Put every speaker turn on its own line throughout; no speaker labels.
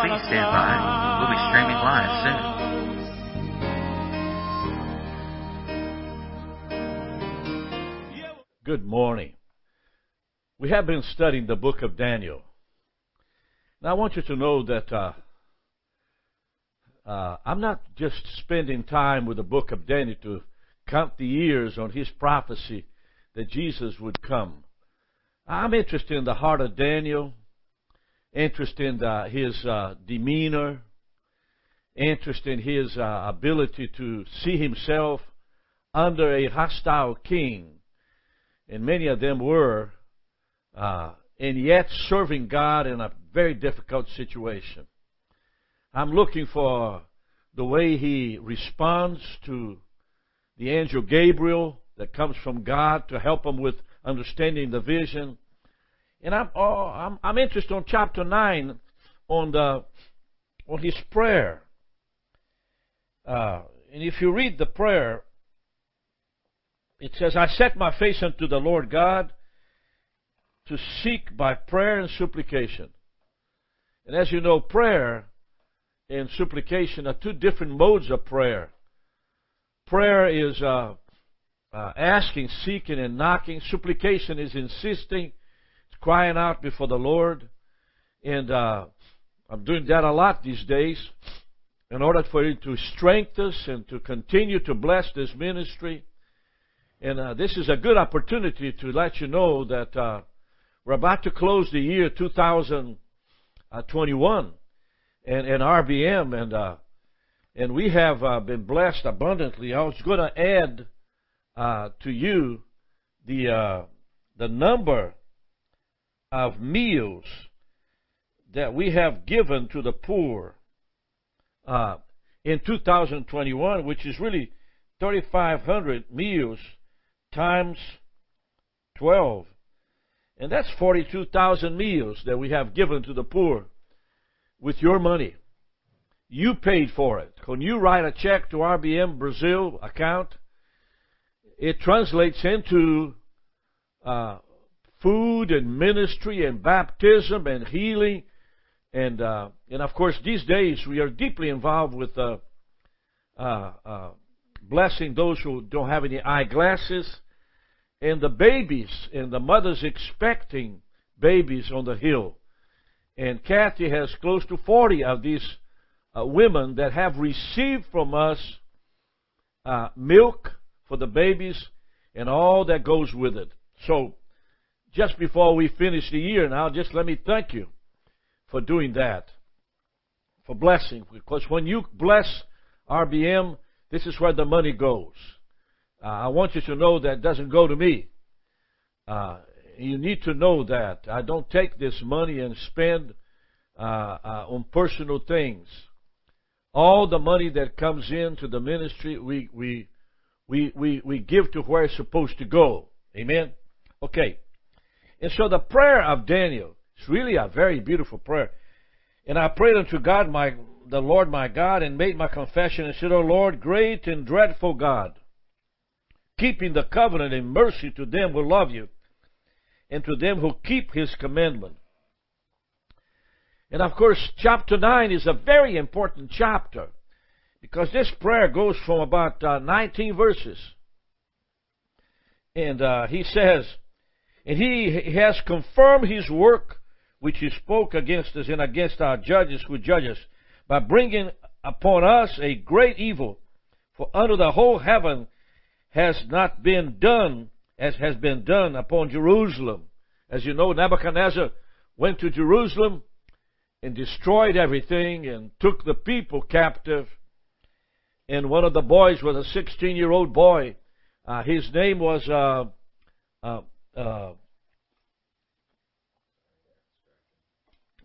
Please stand by. We'll be streaming live soon.
Good morning. We have been studying the book of Daniel. Now, I want you to know that uh, uh, I'm not just spending time with the book of Daniel to count the years on his prophecy that Jesus would come. I'm interested in the heart of Daniel, interested in the, his uh, demeanor, interest in his uh, ability to see himself under a hostile king. And many of them were, uh, and yet serving God in a very difficult situation. I'm looking for the way he responds to the angel Gabriel that comes from God to help him with understanding the vision. And I'm, oh, I'm, I'm interested on chapter 9 on the, on his prayer. Uh, and if you read the prayer, it says, I set my face unto the Lord God to seek by prayer and supplication. And as you know, prayer and supplication are two different modes of prayer. Prayer is uh, uh, asking, seeking, and knocking. Supplication is insisting, crying out before the Lord. And uh, I'm doing that a lot these days in order for Him to strengthen us and to continue to bless this ministry. And uh, this is a good opportunity to let you know that uh, we're about to close the year 2021 and, and RBM, and uh, and we have uh, been blessed abundantly. I was going to add uh, to you the uh, the number of meals that we have given to the poor uh, in 2021, which is really 3,500 meals times 12. And that's 42,000 meals that we have given to the poor with your money. You paid for it. When you write a check to RBM Brazil account, it translates into uh, food and ministry and baptism and healing. And, uh, and of course, these days we are deeply involved with uh, uh, uh blessing those who don't have any eyeglasses and the babies and the mothers expecting babies on the hill. And Kathy has close to 40 of these uh, women that have received from us uh, milk for the babies and all that goes with it. So, just before we finish the year now, just let me thank you for doing that, for blessing. Because when you bless RBM, this is where the money goes. Uh, I want you to know that doesn't go to me. Uh, you need to know that. I don't take this money and spend uh, uh, on personal things. All the money that comes into the ministry, we, we, we, we, we give to where it's supposed to go. Amen? Okay. And so the prayer of Daniel is really a very beautiful prayer. And I prayed unto God, my, the Lord my God, and made my confession and said, O Lord, great and dreadful God, keeping the covenant and mercy to them who love you and to them who keep his commandment. And of course, chapter 9 is a very important chapter because this prayer goes from about uh, 19 verses. And uh, he says, and he has confirmed his work which he spoke against us and against our judges who judge us by bringing upon us a great evil. For under the whole heaven has not been done as has been done upon Jerusalem. As you know, Nebuchadnezzar went to Jerusalem and destroyed everything and took the people captive. And one of the boys was a 16 year old boy. Uh, his name was uh, uh, uh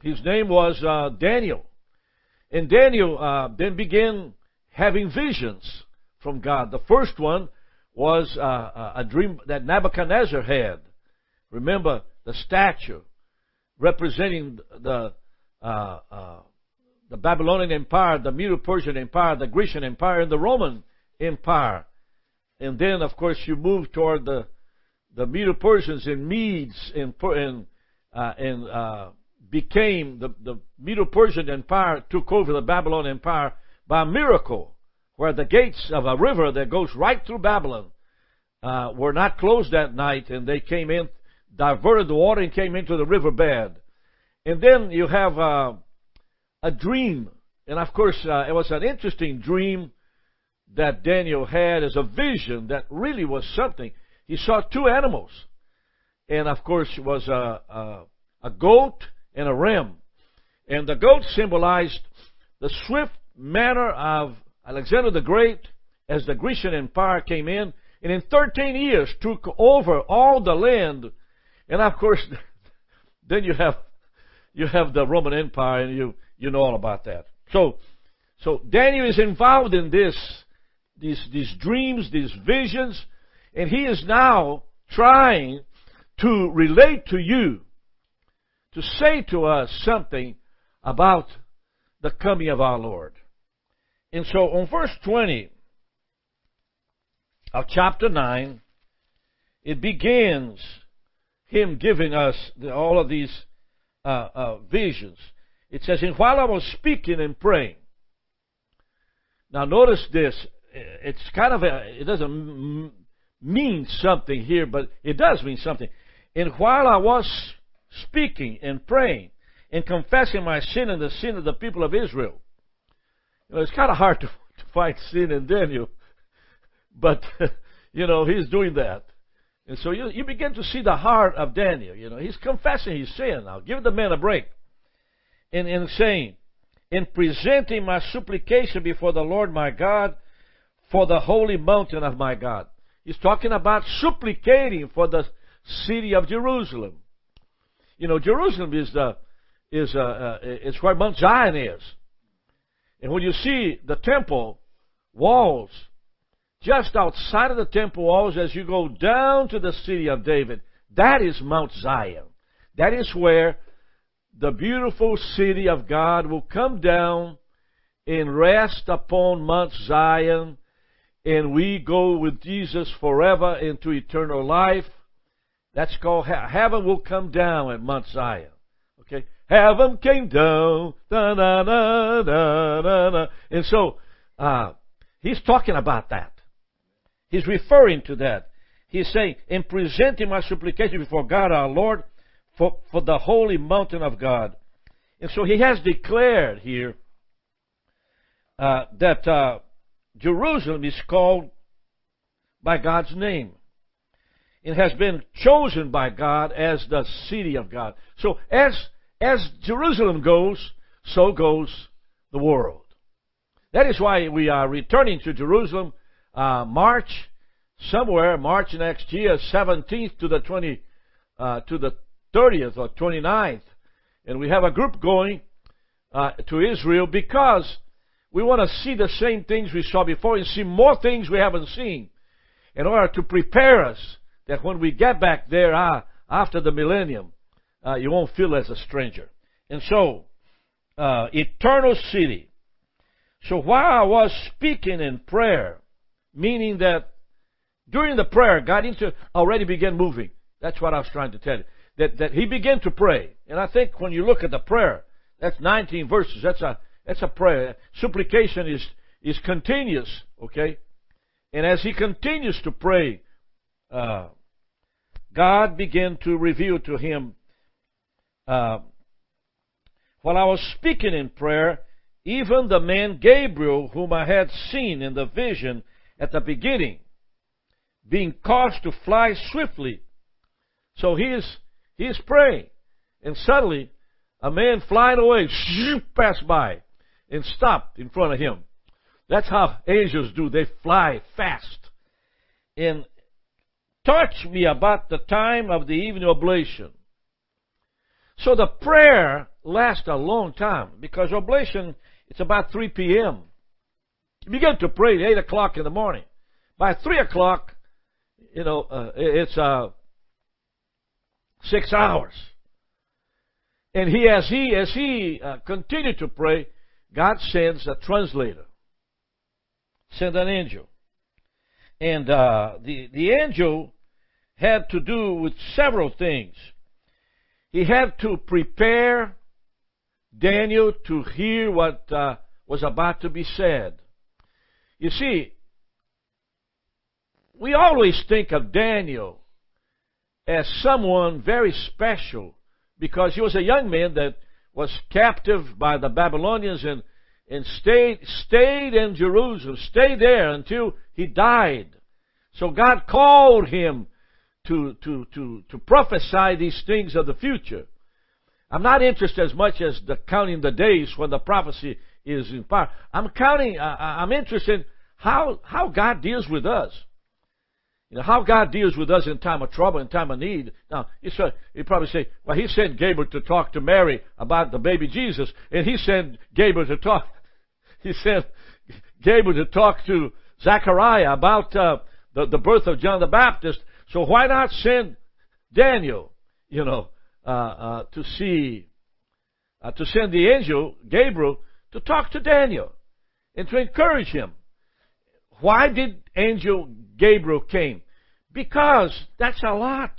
his name was uh, Daniel. And Daniel uh, then began having visions from God. The first one was uh, a dream that Nebuchadnezzar had. Remember the statue representing the uh, uh, the Babylonian Empire, the Medo-Persian Empire, the Grecian Empire, and the Roman Empire. And then, of course, you move toward the the Medo-Persians and Medes and and, uh, and became, the, the Medo-Persian Empire took over the Babylon Empire by miracle, where the gates of a river that goes right through Babylon uh, were not closed that night, and they came in, diverted the water, and came into the riverbed. And then you have uh, a dream, and of course, uh, it was an interesting dream that Daniel had as a vision that really was something. He saw two animals, and of course, it was a, a, a goat and a ram. And the goat symbolized the swift manner of Alexander the Great as the Grecian Empire came in, and in 13 years took over all the land. And of course, then you have you have the Roman Empire, and you you know all about that. So, so Daniel is involved in this, these these dreams, these visions, and he is now trying to relate to you, to say to us something about the coming of our Lord. And so on verse 20 of chapter 9, it begins him giving us the, all of these uh, uh, visions. It says, And while I was speaking and praying, now notice this, it's kind of a, it doesn't mean something here, but it does mean something. And while I was speaking and praying and confessing my sin and the sin of the people of Israel, you know, it's kind of hard to, to find sin in Daniel, but you know he's doing that, and so you you begin to see the heart of Daniel. You know he's confessing his sin now. Give the man a break, and in saying, in presenting my supplication before the Lord my God for the holy mountain of my God. He's talking about supplicating for the city of Jerusalem. You know, Jerusalem is the is uh, uh, it's where Mount Zion is. And when you see the temple walls, just outside of the temple walls, as you go down to the city of David, that is Mount Zion. That is where the beautiful city of God will come down and rest upon Mount Zion, and we go with Jesus forever into eternal life. That's called heaven will come down at Mount Zion. Okay? Heaven came down. Da, da, da, da, da, da. And so, uh, he's talking about that. He's referring to that. He's saying, in presenting my supplication before God our Lord for, for the holy mountain of God. And so he has declared here uh, that uh, Jerusalem is called by God's name. It has been chosen by God as the city of God. So as as Jerusalem goes, so goes the world. That is why we are returning to Jerusalem uh, March somewhere, March next year, 17th to the 20, uh, to the 30th or 29th. And we have a group going uh, to Israel because we want to see the same things we saw before and see more things we haven't seen in order to prepare us that when we get back there uh, after the millennium, uh, you won't feel as a stranger. And so, uh, eternal city. So while I was speaking in prayer, meaning that during the prayer, God into already began moving. That's what I was trying to tell you. That, that he began to pray. And I think when you look at the prayer, that's 19 verses. That's a, that's a prayer. Supplication is, is continuous, okay? And as he continues to pray, uh, God began to reveal to him uh, while I was speaking in prayer, even the man Gabriel, whom I had seen in the vision at the beginning, being caused to fly swiftly. So he is, he is praying. And suddenly, a man flying away passed by and stopped in front of him. That's how angels do. They fly fast. And touch me about the time of the evening oblation. So the prayer lasts a long time because oblation, it's about 3 p.m. You begin to pray at 8 o'clock in the morning. By 3 o'clock, you know, uh, it's uh, six hours. And he, as he, as he uh, continued to pray, God sends a translator, send an angel. And uh, the, the angel had to do with several things. he had to prepare Daniel to hear what uh, was about to be said. You see, we always think of Daniel as someone very special because he was a young man that was captive by the Babylonians and, and stayed, stayed in Jerusalem, stayed there until he died. So God called him to, to, to, to prophesy these things of the future. I'm not interested as much as the counting the days when the prophecy is in power. I'm counting, I'm interested in how, how God deals with us. You know, how God deals with us in time of trouble, in time of need. Now, you, say, you probably say, well, he sent Gabriel to talk to Mary about the baby Jesus, and he sent Gabriel to talk, he sent Gabriel to talk to Zechariah about uh, the, the birth of John the Baptist. So why not send Daniel, you know, uh, uh, to see, uh, to send the angel, Gabriel, to talk to Daniel and to encourage him? Why did angel Gabriel came? Because that's a lot.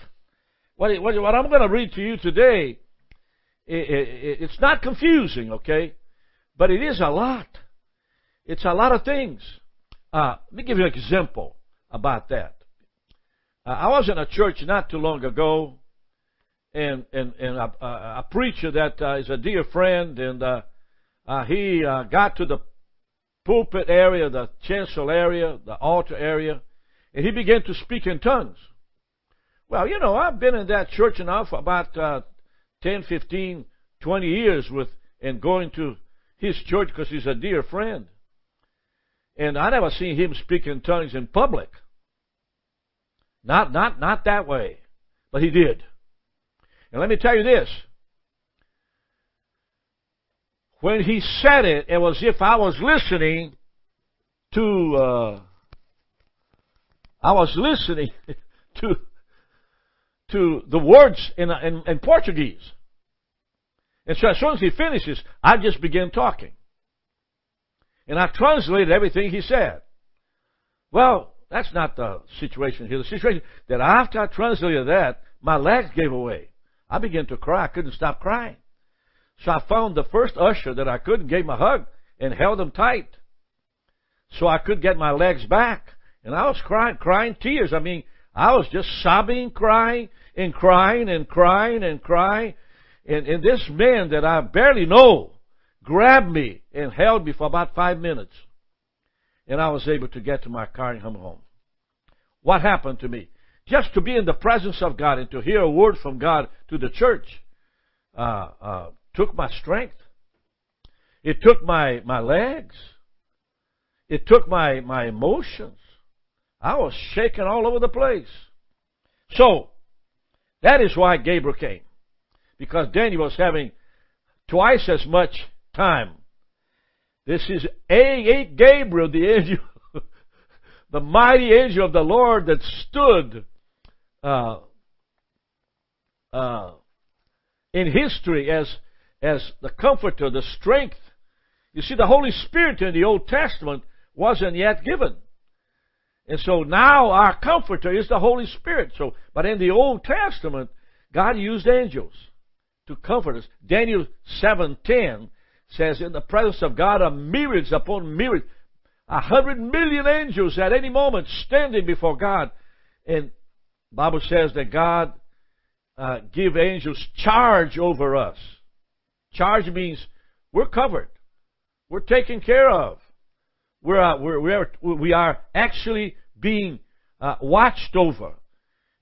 What, what, what I'm going to read to you today, it, it, it's not confusing, okay? But it is a lot. It's a lot of things. Uh, let me give you an example about that. Uh, I was in a church not too long ago, and and and a, a, a preacher that uh, is a dear friend, and uh, uh, he uh, got to the pulpit area, the chancel area, the altar area, and he began to speak in tongues. Well, you know, I've been in that church now for about uh, 10, 15, 20 years with and going to his church because he's a dear friend. And I never seen him speak in tongues in public. Not, not, not that way. But he did. And let me tell you this. When he said it, it was if I was listening to, uh, I was listening to, to the words in, in, in Portuguese. And so as soon as he finishes, I just begin talking. And I translated everything he said. Well, that's not the situation here. The situation that after I translated that, my legs gave away. I began to cry. I couldn't stop crying. So I found the first usher that I could and gave him a hug and held him tight. So I could get my legs back. And I was crying, crying tears. I mean, I was just sobbing, crying, and crying, and crying, and crying. And, and this man that I barely know grabbed me and held me for about five minutes. And I was able to get to my car and come home. What happened to me? Just to be in the presence of God and to hear a word from God to the church uh, uh, took my strength. It took my, my legs. It took my, my emotions. I was shaking all over the place. So, that is why Gabriel came. Because Daniel was having twice as much time. This is A. Gabriel, the angel, the mighty angel of the Lord that stood uh, uh, in history as as the comforter, the strength. You see, the Holy Spirit in the Old Testament wasn't yet given. And so now our comforter is the Holy Spirit. So, but in the Old Testament, God used angels to comfort us. Daniel 7:10 says, "In the presence of God are myriads upon myriads, a hundred million angels at any moment standing before God." And Bible says that God uh, give angels charge over us. Charge means we're covered. We're taken care of. We're, uh, we're, we're, we are actually being uh, watched over.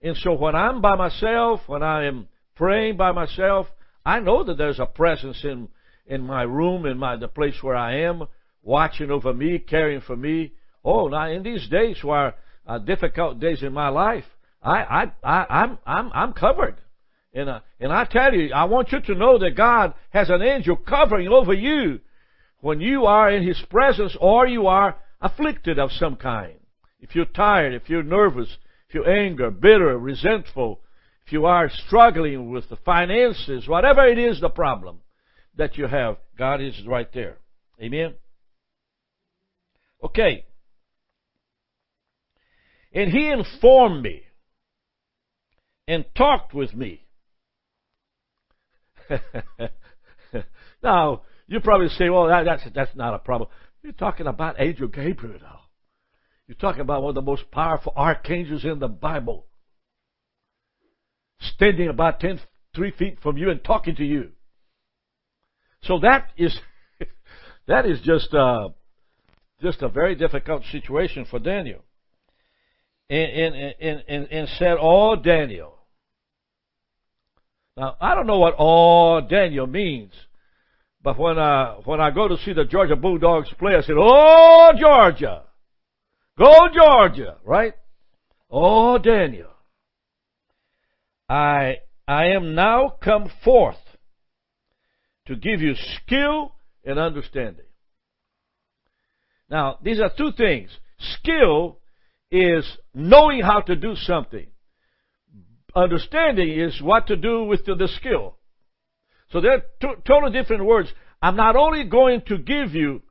And so when I'm by myself, when I am praying by myself, I know that there's a presence in, in my room, in my, the place where I am, watching over me, caring for me. Oh, now in these days were uh, difficult days in my life, I, I, I, I'm, I'm, I'm covered. And, uh, and I tell you, I want you to know that God has an angel covering over you when you are in His presence or you are afflicted of some kind. If you're tired, if you're nervous, if you're angry, bitter, resentful, if you are struggling with the finances, whatever it is the problem that you have, God is right there. Amen? Okay. And He informed me and talked with me now, you probably say, well, that, that's, that's not a problem. You're talking about Angel Gabriel now. You're talking about one of the most powerful archangels in the Bible. Standing about ten, three feet from you and talking to you. So that is, that is just, uh, just a very difficult situation for Daniel. And, and, and, and, and said, Oh, Daniel. Now, I don't know what all Daniel means. But when I, when I go to see the Georgia Bulldogs play, I said, Oh, Georgia! Go, Georgia! Right? Oh, Daniel. I, I am now come forth to give you skill and understanding. Now, these are two things. Skill is knowing how to do something. Understanding is what to do with the, the skill. So they're totally different words. I'm not only going to give you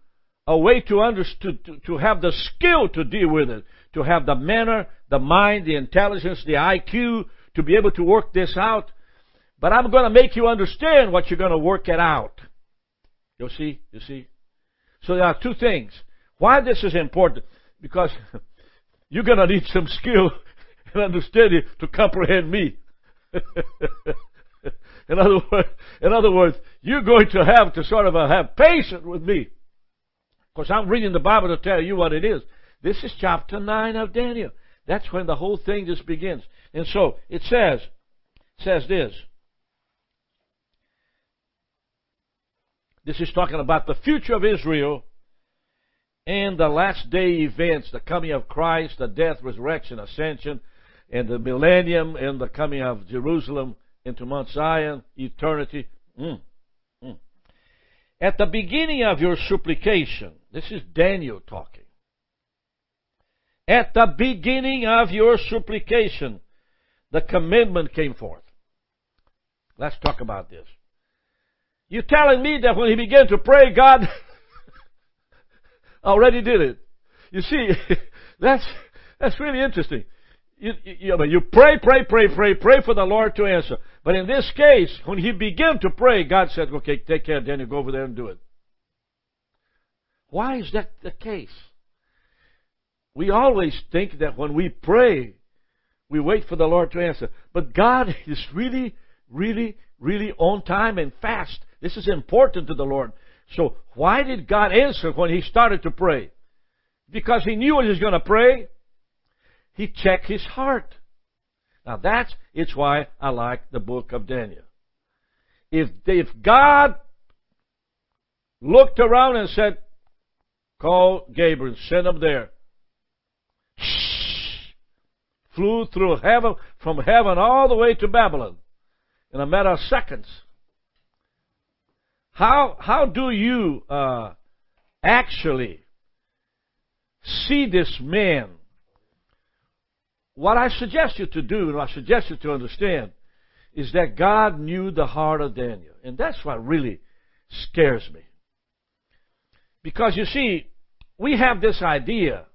a way to, understand, to, to have the skill to deal with it, to have the manner, the mind, the intelligence, the IQ to be able to work this out, but I'm going to make you understand what you're going to work it out. You see? You see? So there are two things. Why this is important? Because you're going to need some skill and understanding to comprehend me. in other words, in other words, you're going to have to sort of uh, have patience with me. Because I'm reading the Bible to tell you what it is. This is chapter 9 of Daniel. That's when the whole thing just begins. And so it says, says this. This is talking about the future of Israel and the last day events, the coming of Christ, the death, resurrection, ascension, and the millennium, and the coming of Jerusalem into Mount Zion, eternity. Mm. Mm. At the beginning of your supplication, this is Daniel talking. At the beginning of your supplication, the commandment came forth. Let's talk about this. You're telling me that when he began to pray, God already did it. You see, that's, that's really interesting. You, you, you pray, pray, pray, pray, pray for the Lord to answer. But in this case, when he began to pray, God said, okay, take care, Daniel, go over there and do it. Why is that the case? We always think that when we pray, we wait for the Lord to answer. But God is really, really, really on time and fast. This is important to the Lord. So why did God answer when he started to pray? Because he knew he was going to pray. He checked his heart. Now that's it's why I like the book of Daniel. If if God looked around and said, "Call Gabriel, send him there," flew through heaven from heaven all the way to Babylon in a matter of seconds. How, how do you uh, actually see this man? What I suggest you to do, and what I suggest you to understand, is that God knew the heart of Daniel. And that's what really scares me. Because you see, we have this idea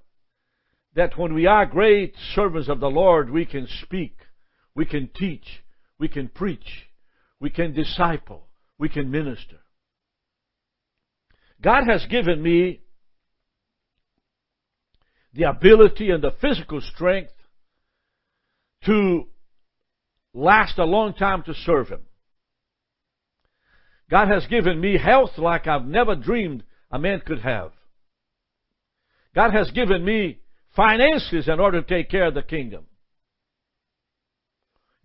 that when we are great servants of the Lord, we can speak, we can teach, we can preach, we can disciple, we can minister. God has given me the ability and the physical strength to last a long time to serve Him. God has given me health like I've never dreamed a man could have. God has given me finances in order to take care of the kingdom.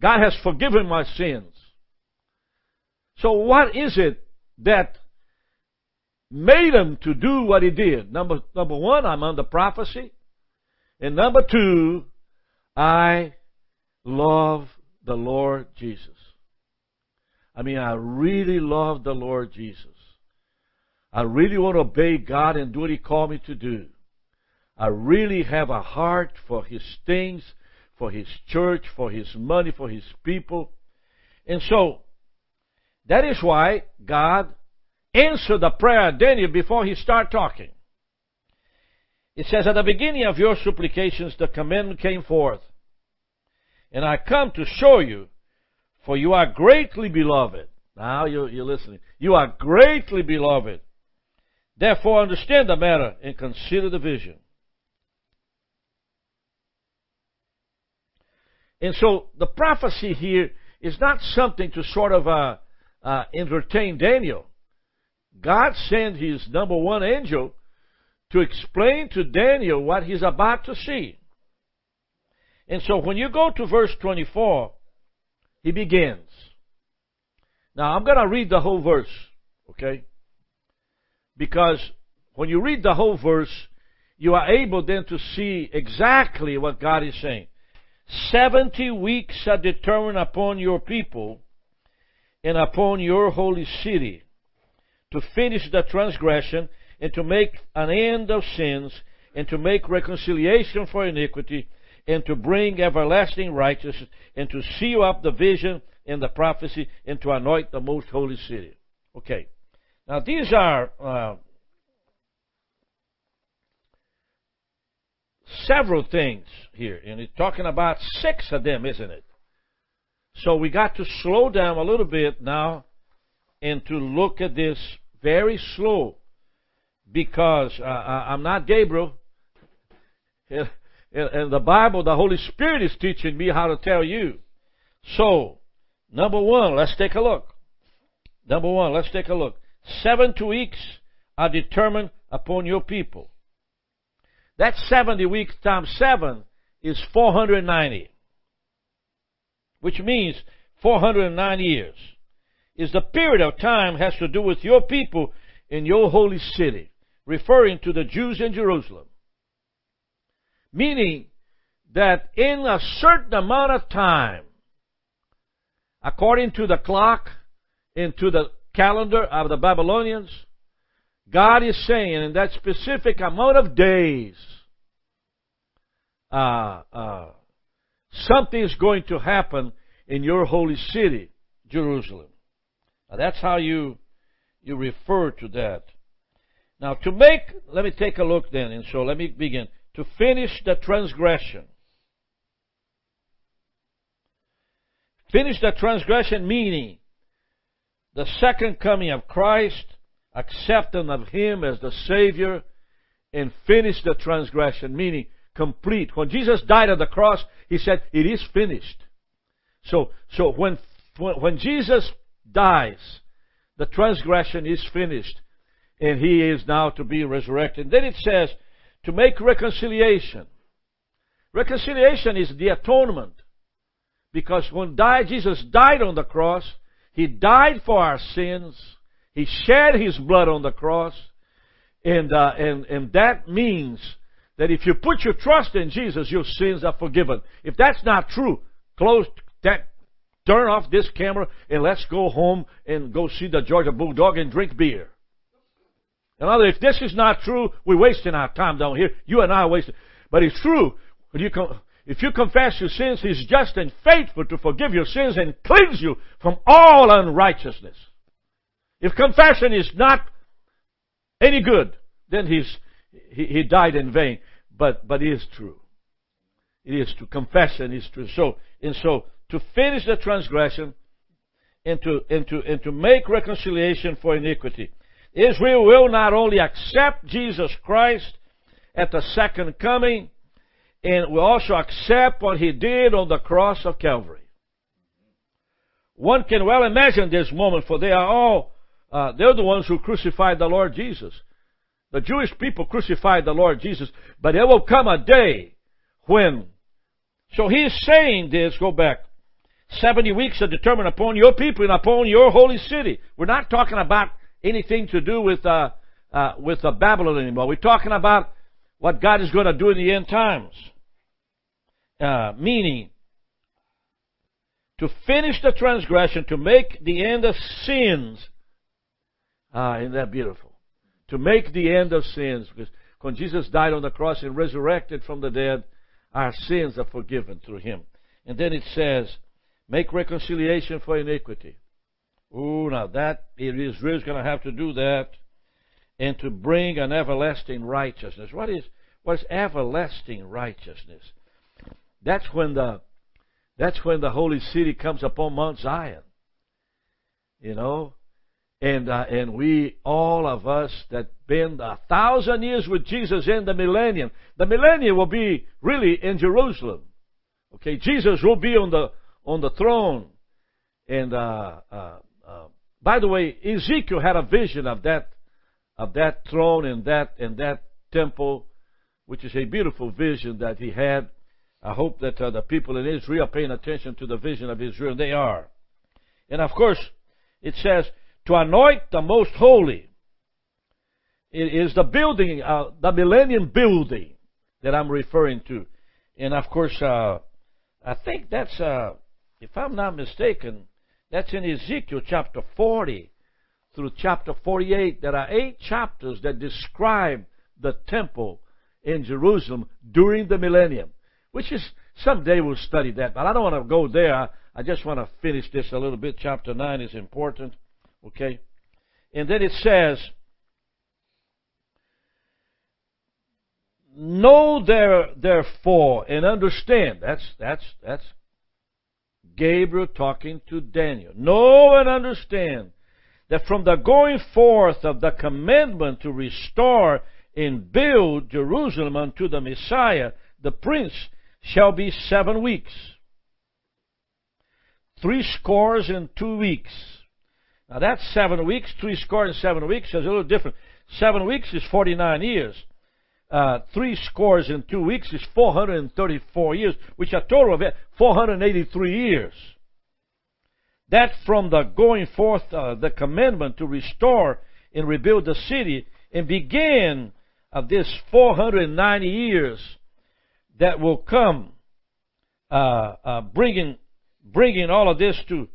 God has forgiven my sins. So what is it that made him to do what he did. Number, number one, I'm under prophecy. And number two, I love the Lord Jesus. I mean, I really love the Lord Jesus. I really want to obey God and do what He called me to do. I really have a heart for His things, for His church, for His money, for His people. And so, that is why God answered the prayer of Daniel before he started talking. It says, At the beginning of your supplications, the commandment came forth. And I come to show you, for you are greatly beloved. Now you, you're listening. You are greatly beloved. Therefore, understand the matter and consider the vision. And so the prophecy here is not something to sort of uh, uh, entertain Daniel. God sent his number one angel to explain to Daniel what he's about to see. And so when you go to verse 24, he begins. Now I'm going to read the whole verse, okay? Because when you read the whole verse, you are able then to see exactly what God is saying. Seventy weeks are determined upon your people and upon your holy city to finish the transgression and to make an end of sins and to make reconciliation for iniquity and to bring everlasting righteousness and to seal up the vision and the prophecy and to anoint the most holy city. Okay. Now these are uh, several things here, and it's talking about six of them, isn't it? So we got to slow down a little bit now and to look at this very slow because uh, I'm not Gabriel. And the Bible, the Holy Spirit is teaching me how to tell you. So, number one, let's take a look. Number one, let's take a look. Seven weeks are determined upon your people. That 70 weeks times 7 is 490. Which means 409 years. Is the period of time has to do with your people in your holy city, referring to the Jews in Jerusalem. Meaning that in a certain amount of time, according to the clock, into the calendar of the Babylonians, God is saying in that specific amount of days, uh, uh, something is going to happen in your holy city, Jerusalem. Now that's how you you refer to that. Now to make, let me take a look then, and so let me begin to finish the transgression. Finish the transgression meaning the second coming of Christ, acceptance of Him as the Savior, and finish the transgression, meaning complete. When Jesus died on the cross, He said, It is finished. So, so when, when Jesus dies, the transgression is finished, and He is now to be resurrected. Then it says, to make reconciliation. Reconciliation is the atonement. Because when died, Jesus died on the cross, He died for our sins. He shed His blood on the cross. And, uh, and, and that means that if you put your trust in Jesus, your sins are forgiven. If that's not true, close that, turn off this camera and let's go home and go see the Georgia Bulldog and drink beer. In other words, if this is not true, we're wasting our time down here. You and I are wasting. But it's true. You if you confess your sins, He's just and faithful to forgive your sins and cleanse you from all unrighteousness. If confession is not any good, then he's, he, he died in vain. But, but it is true. It is true. Confession is true. So, and so, to finish the transgression and to, and to, and to make reconciliation for iniquity Israel will not only accept Jesus Christ at the second coming, and will also accept what he did on the cross of Calvary. One can well imagine this moment, for they are all, uh, they're the ones who crucified the Lord Jesus. The Jewish people crucified the Lord Jesus, but there will come a day when, so he is saying this, go back, 70 weeks are determined upon your people and upon your holy city. We're not talking about anything to do with uh, uh, with uh, Babylon anymore. We're talking about what God is going to do in the end times. Uh, meaning, to finish the transgression, to make the end of sins. Ah, isn't that beautiful? To make the end of sins. Because when Jesus died on the cross and resurrected from the dead, our sins are forgiven through Him. And then it says, make reconciliation for iniquity. Oh, now that Israel's going to have to do that, and to bring an everlasting righteousness. What is what is everlasting righteousness? That's when the that's when the holy city comes upon Mount Zion. You know, and uh, and we all of us that been a thousand years with Jesus in the millennium. The millennium will be really in Jerusalem. Okay, Jesus will be on the on the throne, and uh, uh, uh, by the way, Ezekiel had a vision of that of that throne and that and that temple, which is a beautiful vision that he had. I hope that uh, the people in Israel are paying attention to the vision of Israel. They are, and of course, it says to anoint the most holy. It is the building, uh, the Millennium Building that I'm referring to, and of course, uh, I think that's uh, if I'm not mistaken, that's in Ezekiel chapter 40 through chapter 48. There are eight chapters that describe the temple in Jerusalem during the millennium, which is someday we'll study that, but I don't want to go there. I just want to finish this a little bit. Chapter 9 is important. Okay? And then it says, Know there, therefore and understand. That's, that's, that's Gabriel talking to Daniel. Know and understand that from the going forth of the commandment to restore and build Jerusalem unto the Messiah, the Prince, shall be seven weeks. Three scores and two weeks. Now that's seven weeks. Three score and seven weeks is a little different. Seven weeks is 49 years. Uh, three scores and two weeks is 434 years, which a total of 483 years. That from the going forth uh, the commandment to restore and rebuild the city and begin of this 490 years that will come, uh, uh, bringing bringing all of this to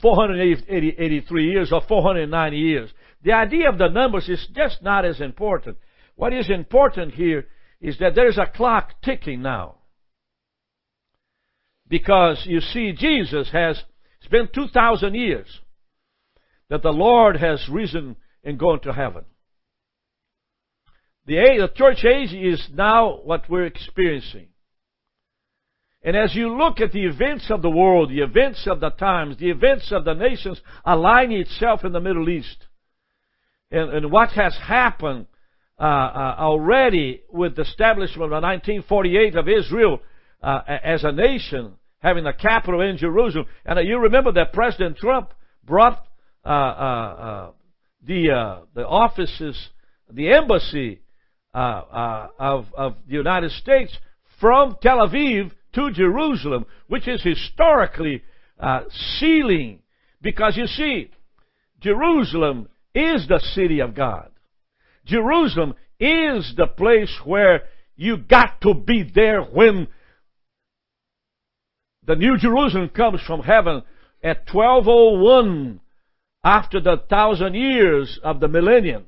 483 years or 490 years. The idea of the numbers is just not as important. What is important here is that there's a clock ticking now. Because you see, Jesus has, been 2,000 years that the Lord has risen and gone to heaven. The, age, the church age is now what we're experiencing. And as you look at the events of the world, the events of the times, the events of the nations aligning itself in the Middle East, and, and what has happened uh, uh, already with the establishment of 1948 of Israel uh, as a nation, having a capital in Jerusalem. And you remember that President Trump brought uh, uh, uh, the the offices, the embassy of of the United States from Tel Aviv to Jerusalem, which is historically uh, sealing. Because you see, Jerusalem is the city of God. Jerusalem is the place where you got to be there when the New Jerusalem comes from heaven at 1201 after the thousand years of the millennium.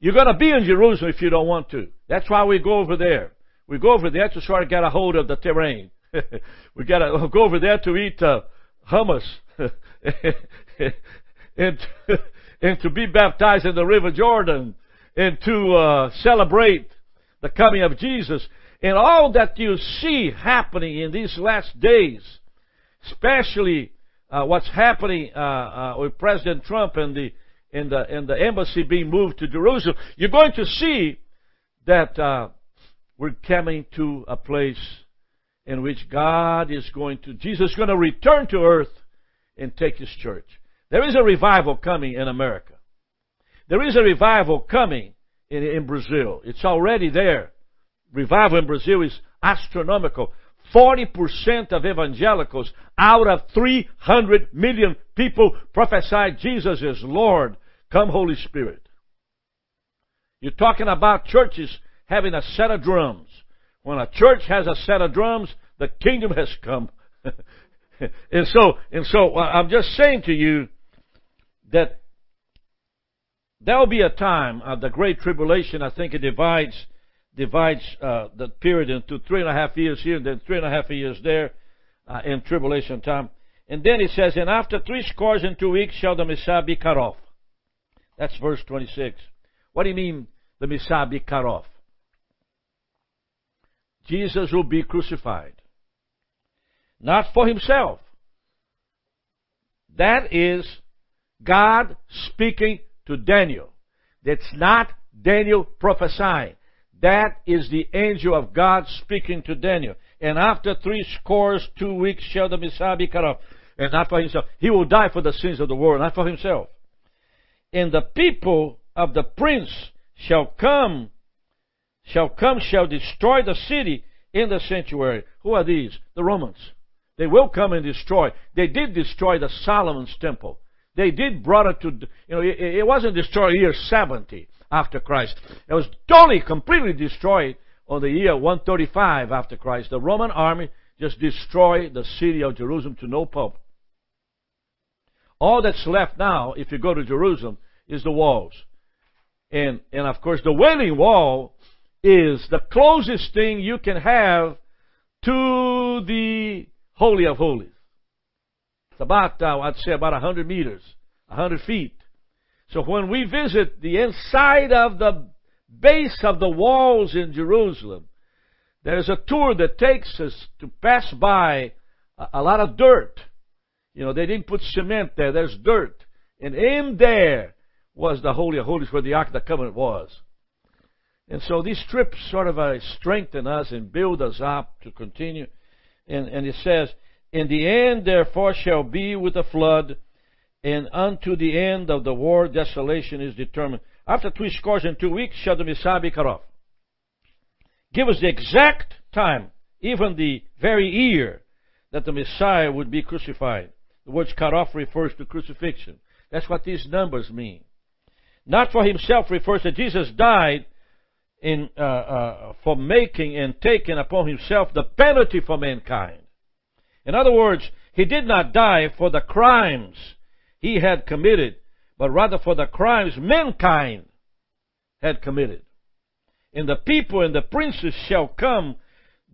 You're going to be in Jerusalem if you don't want to. That's why we go over there. We go over there to sort of get a hold of the terrain. we got to go over there to eat uh, hummus and, and to be baptized in the River Jordan and to uh, celebrate the coming of Jesus. And all that you see happening in these last days, especially uh, what's happening uh, uh, with President Trump and the and the and the embassy being moved to Jerusalem, you're going to see that uh, we're coming to a place in which God is going to, Jesus is going to return to earth and take his church. There is a revival coming in America. There is a revival coming in, in Brazil. It's already there. Revival in Brazil is astronomical. 40% of evangelicals out of 300 million people prophesied Jesus is Lord. Come Holy Spirit. You're talking about churches having a set of drums. When a church has a set of drums, the kingdom has come. and so, and so I'm just saying to you that there will be a time of the great tribulation. I think it divides divides uh, the period into three and a half years here and then three and a half years there uh, in tribulation time. And then it says, And after three scores and two weeks shall the Messiah be cut off. That's verse 26. What do you mean the Messiah be cut off? Jesus will be crucified. Not for himself, That is God speaking to Daniel. That's not Daniel prophesying. That is the angel of God speaking to Daniel. And after three scores, two weeks shall the Messiah be cut off. And not for himself. He will die for the sins of the world, not for himself. And the people of the prince shall come, shall come, shall destroy the city in the sanctuary. Who are these? The Romans. They will come and destroy. They did destroy the Solomon's temple. They did brought it to, you know, it, it wasn't destroyed year 70 after Christ. It was totally, completely destroyed on the year 135 after Christ. The Roman army just destroyed the city of Jerusalem to no pulp. All that's left now, if you go to Jerusalem, is the walls. And, and of course, the Wailing Wall is the closest thing you can have to the Holy of Holies. About, I'd say, about 100 meters, 100 feet. So when we visit the inside of the base of the walls in Jerusalem, there's a tour that takes us to pass by a, a lot of dirt. You know, they didn't put cement there. There's dirt. And in there was the Holy of Holies where the Ark of the Covenant was. And so these trips sort of uh, strengthen us and build us up to continue. And, and it says, In the end, therefore, shall be with the flood, and unto the end of the war desolation is determined. After three scores and two weeks shall the Messiah be cut off. Give us the exact time, even the very year, that the Messiah would be crucified. The word cut off refers to crucifixion. That's what these numbers mean. Not for himself refers to Jesus died in, uh, uh, for making and taking upon himself the penalty for mankind. In other words, he did not die for the crimes he had committed, but rather for the crimes mankind had committed. And the people and the princes shall come,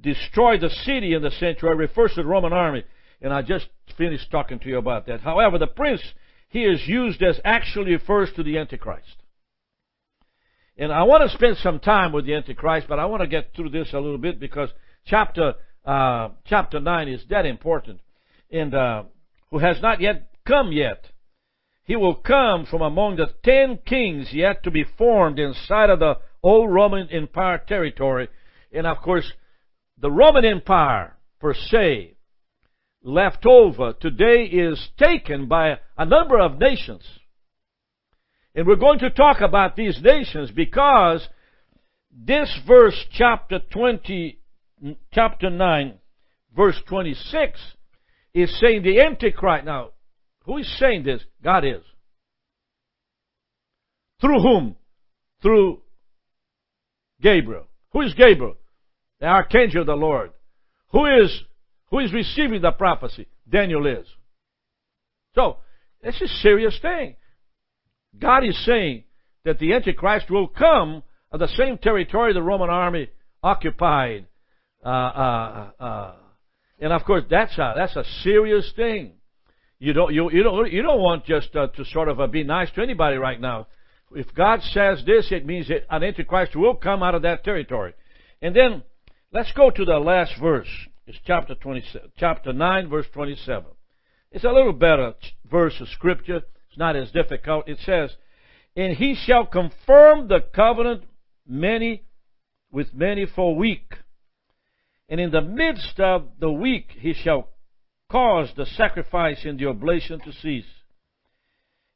destroy the city and the sanctuary, refers to the Roman army. And I just finished talking to you about that. However, the prince here is used as actually refers to the Antichrist. And I want to spend some time with the Antichrist, but I want to get through this a little bit because chapter uh, chapter nine is that important, and uh, who has not yet come yet. He will come from among the ten kings yet to be formed inside of the old Roman Empire territory. And of course, the Roman Empire, per se, left over today is taken by a number of nations. And we're going to talk about these nations because this verse, chapter 20, chapter 9, verse 26, is saying the Antichrist. Now, who is saying this? God is. Through whom? Through Gabriel. Who is Gabriel? The archangel of the Lord. Who is who is receiving the prophecy? Daniel is. So, it's a serious thing. God is saying that the Antichrist will come of the same territory the Roman army occupied. Uh, uh, uh, and of course, that's a, that's a serious thing. You don't, you, you don't, you don't want just uh, to sort of uh, be nice to anybody right now. If God says this, it means that an Antichrist will come out of that territory. And then, let's go to the last verse. It's chapter 27, chapter 9, verse 27. It's a little better verse of scripture. It's not as difficult. It says, And he shall confirm the covenant many with many for a week. And in the midst of the week he shall cause the sacrifice and the oblation to cease.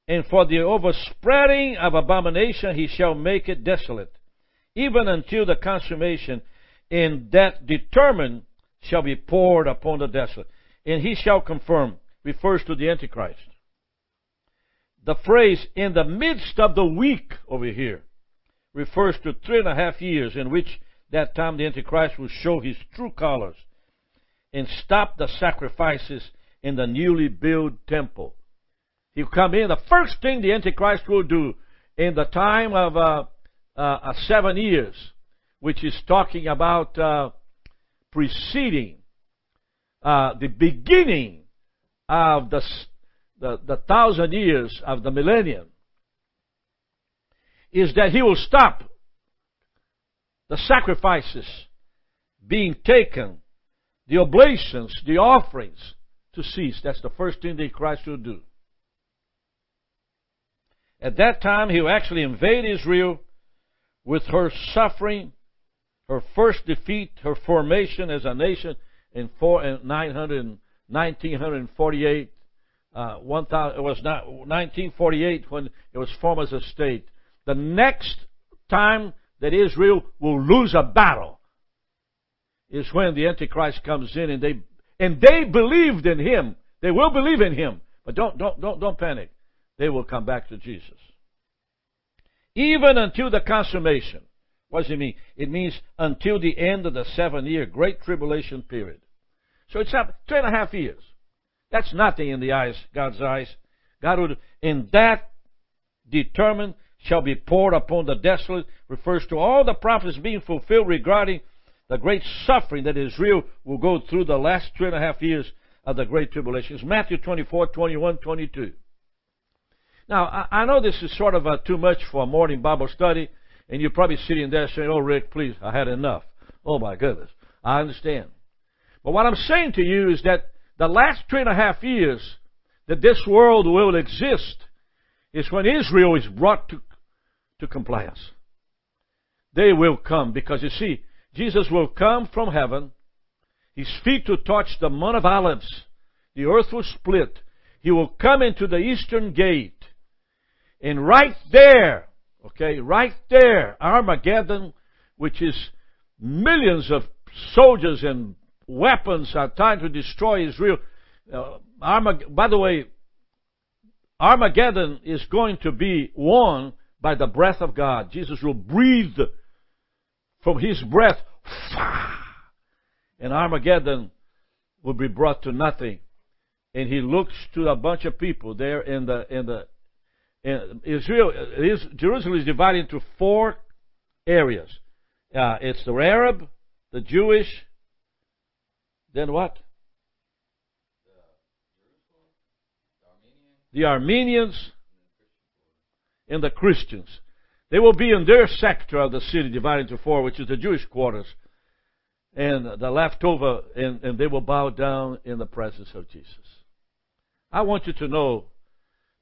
And for the overspreading of abomination he shall make it desolate, even until the consummation, and that determined shall be poured upon the desolate. And he shall confirm refers to the Antichrist. The phrase in the midst of the week over here refers to three and a half years in which that time the Antichrist will show his true colors and stop the sacrifices in the newly built temple. He'll come in. The first thing the Antichrist will do in the time of uh, uh, seven years, which is talking about uh, preceding uh, the beginning of the, the, the thousand years of the millennium, is that he will stop the sacrifices being taken the oblations, the offerings to cease. That's the first thing that Christ will do. At that time, he will actually invade Israel with her suffering, her first defeat, her formation as a nation in, four, in 900, 1948. Uh, 1000, it was not 1948 when it was formed as a state. The next time that Israel will lose a battle is when the Antichrist comes in and they and they believed in him. They will believe in him. But don't don't don't don't panic. They will come back to Jesus. Even until the consummation. What does it mean? It means until the end of the seven year great tribulation period. So it's up two and a half years. That's nothing in the eyes, God's eyes. God would, in that determined shall be poured upon the desolate refers to all the prophets being fulfilled regarding the great suffering that Israel will go through the last two and a half years of the great tribulation. It's Matthew 24, 21, 22. Now, I, know this is sort of uh, too much for a morning Bible study, and you're probably sitting there saying, Oh, Rick, please, I had enough. Oh, my goodness. I understand. But what I'm saying to you is that the last three and a half years that this world will exist is when Israel is brought to, to compliance. They will come because you see, Jesus will come from heaven, his feet to touch the Mount of Olives. The earth will split. He will come into the eastern gate. And right there, okay, right there, Armageddon, which is millions of soldiers and weapons are trying to destroy Israel. Uh, by the way, Armageddon is going to be won by the breath of God. Jesus will breathe from his breath, and Armageddon will be brought to nothing. And he looks to a bunch of people there in the in the in Israel. Is, Jerusalem is divided into four areas. Uh, it's the Arab, the Jewish, then what? The Armenians and the Christians. They will be in their sector of the city divided into four, which is the Jewish quarters. And the leftover, and, and they will bow down in the presence of Jesus. I want you to know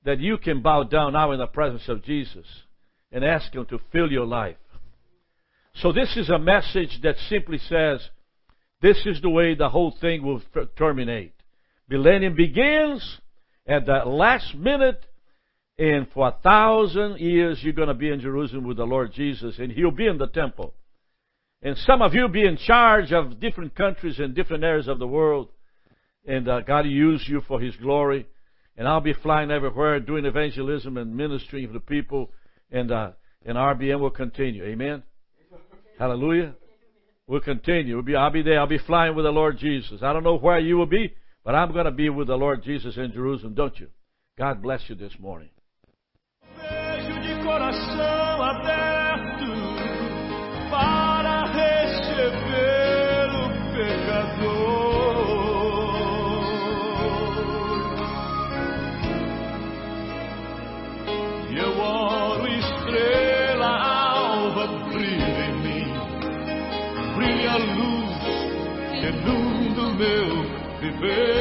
that you can bow down now in the presence of Jesus and ask Him to fill your life. So this is a message that simply says, this is the way the whole thing will terminate. Millennium begins at the last minute, and for a thousand years you're going to be in Jerusalem with the Lord Jesus, and He'll be in the temple. And some of you be in charge of different countries and different areas of the world, and uh, God use you for His glory. And I'll be flying everywhere doing evangelism and ministering to the people, and uh, and RBM will continue. Amen. Hallelujah. We'll continue. We'll be, I'll be there. I'll be flying with the Lord Jesus. I don't know where you will be, but I'm going to be with the Lord Jesus in Jerusalem, don't you? God bless you this morning.
Viver.